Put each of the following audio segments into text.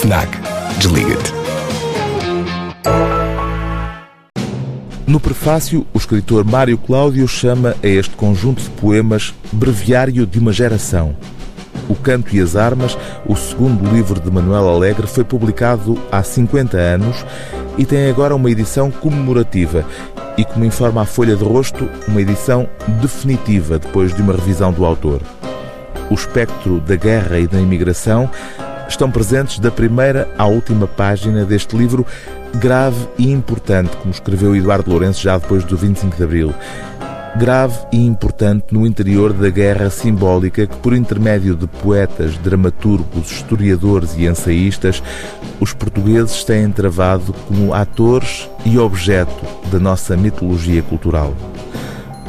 FNAC. Desliga-te. No prefácio, o escritor Mário Cláudio chama a este conjunto de poemas Breviário de uma Geração. O Canto e as Armas, o segundo livro de Manuel Alegre, foi publicado há 50 anos e tem agora uma edição comemorativa e, como informa a Folha de Rosto, uma edição definitiva depois de uma revisão do autor. O espectro da guerra e da imigração estão presentes da primeira à última página deste livro grave e importante, como escreveu Eduardo Lourenço já depois do 25 de Abril. Grave e importante no interior da guerra simbólica que, por intermédio de poetas, dramaturgos, historiadores e ensaístas, os portugueses têm travado como atores e objeto da nossa mitologia cultural.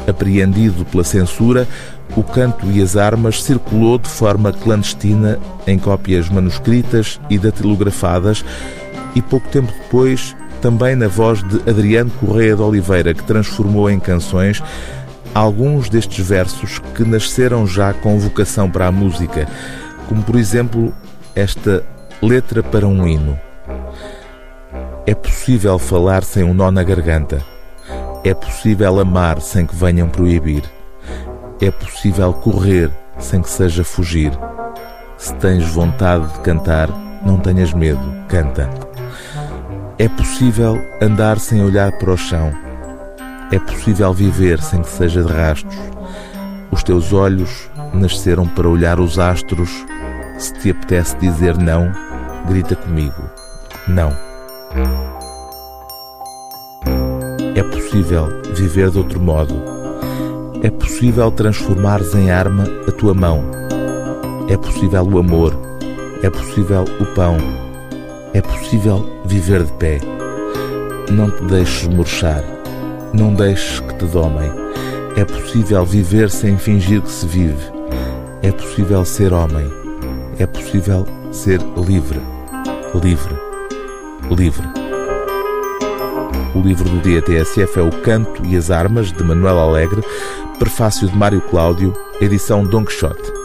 Apreendido pela censura, o canto e as armas circulou de forma clandestina em cópias manuscritas e datilografadas e pouco tempo depois também na voz de Adriano Correia de Oliveira, que transformou em canções alguns destes versos que nasceram já com vocação para a música, como por exemplo esta letra para um hino. É possível falar sem um nó na garganta. É possível amar sem que venham proibir. É possível correr sem que seja fugir. Se tens vontade de cantar, não tenhas medo, canta. É possível andar sem olhar para o chão. É possível viver sem que seja de rastros. Os teus olhos nasceram para olhar os astros. Se te apetece dizer não, grita comigo. Não. É possível viver de outro modo é possível transformares em arma a tua mão. É possível o amor. É possível o pão. É possível viver de pé. Não te deixes murchar. Não deixes que te domem. É possível viver sem fingir que se vive. É possível ser homem. É possível ser livre. Livre. Livre. O livro do dia TSF é O Canto e as Armas, de Manuel Alegre, prefácio de Mário Cláudio, edição Don Quixote.